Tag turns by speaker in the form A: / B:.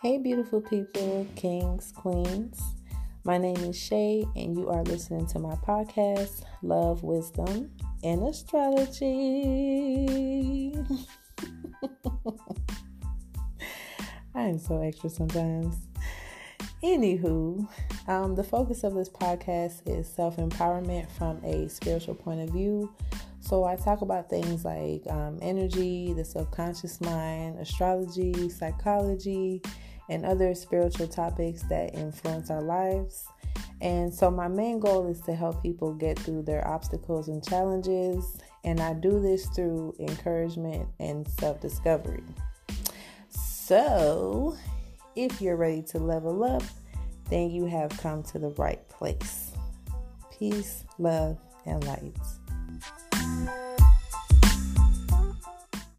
A: Hey, beautiful people, kings, queens. My name is Shay, and you are listening to my podcast, Love, Wisdom, and Astrology. I am so extra sometimes. Anywho, um, the focus of this podcast is self empowerment from a spiritual point of view. So I talk about things like um, energy, the subconscious mind, astrology, psychology, and other spiritual topics that influence our lives. And so, my main goal is to help people get through their obstacles and challenges. And I do this through encouragement and self discovery. So, if you're ready to level up, then you have come to the right place. Peace, love, and lights.